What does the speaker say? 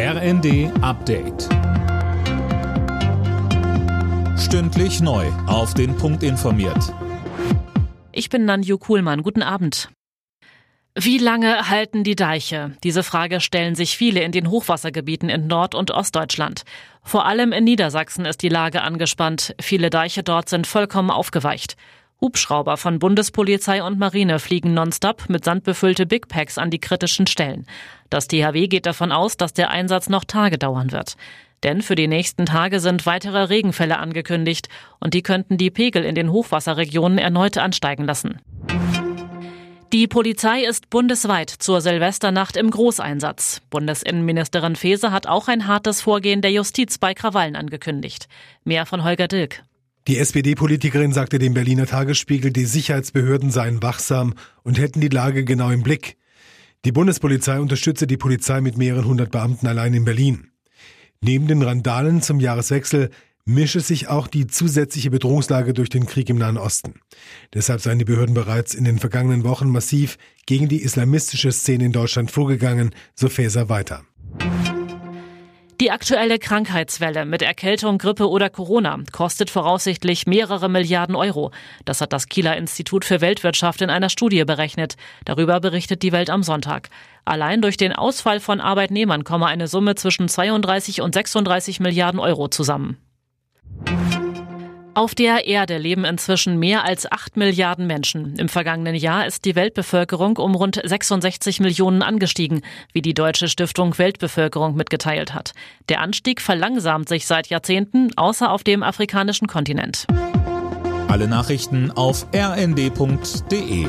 RND Update. Stündlich neu. Auf den Punkt informiert. Ich bin Nanju Kuhlmann. Guten Abend. Wie lange halten die Deiche? Diese Frage stellen sich viele in den Hochwassergebieten in Nord- und Ostdeutschland. Vor allem in Niedersachsen ist die Lage angespannt. Viele Deiche dort sind vollkommen aufgeweicht. Hubschrauber von Bundespolizei und Marine fliegen nonstop mit sandbefüllte Big Packs an die kritischen Stellen. Das THW geht davon aus, dass der Einsatz noch Tage dauern wird. Denn für die nächsten Tage sind weitere Regenfälle angekündigt und die könnten die Pegel in den Hochwasserregionen erneut ansteigen lassen. Die Polizei ist bundesweit zur Silvesternacht im Großeinsatz. Bundesinnenministerin Faeser hat auch ein hartes Vorgehen der Justiz bei Krawallen angekündigt. Mehr von Holger Dilk. Die SPD-Politikerin sagte dem Berliner Tagesspiegel, die Sicherheitsbehörden seien wachsam und hätten die Lage genau im Blick. Die Bundespolizei unterstütze die Polizei mit mehreren hundert Beamten allein in Berlin. Neben den Randalen zum Jahreswechsel mische sich auch die zusätzliche Bedrohungslage durch den Krieg im Nahen Osten. Deshalb seien die Behörden bereits in den vergangenen Wochen massiv gegen die islamistische Szene in Deutschland vorgegangen, so Faeser weiter. Die aktuelle Krankheitswelle mit Erkältung, Grippe oder Corona kostet voraussichtlich mehrere Milliarden Euro. Das hat das Kieler Institut für Weltwirtschaft in einer Studie berechnet. Darüber berichtet die Welt am Sonntag. Allein durch den Ausfall von Arbeitnehmern komme eine Summe zwischen 32 und 36 Milliarden Euro zusammen. Auf der Erde leben inzwischen mehr als 8 Milliarden Menschen. Im vergangenen Jahr ist die Weltbevölkerung um rund 66 Millionen angestiegen, wie die Deutsche Stiftung Weltbevölkerung mitgeteilt hat. Der Anstieg verlangsamt sich seit Jahrzehnten, außer auf dem afrikanischen Kontinent. Alle Nachrichten auf rnd.de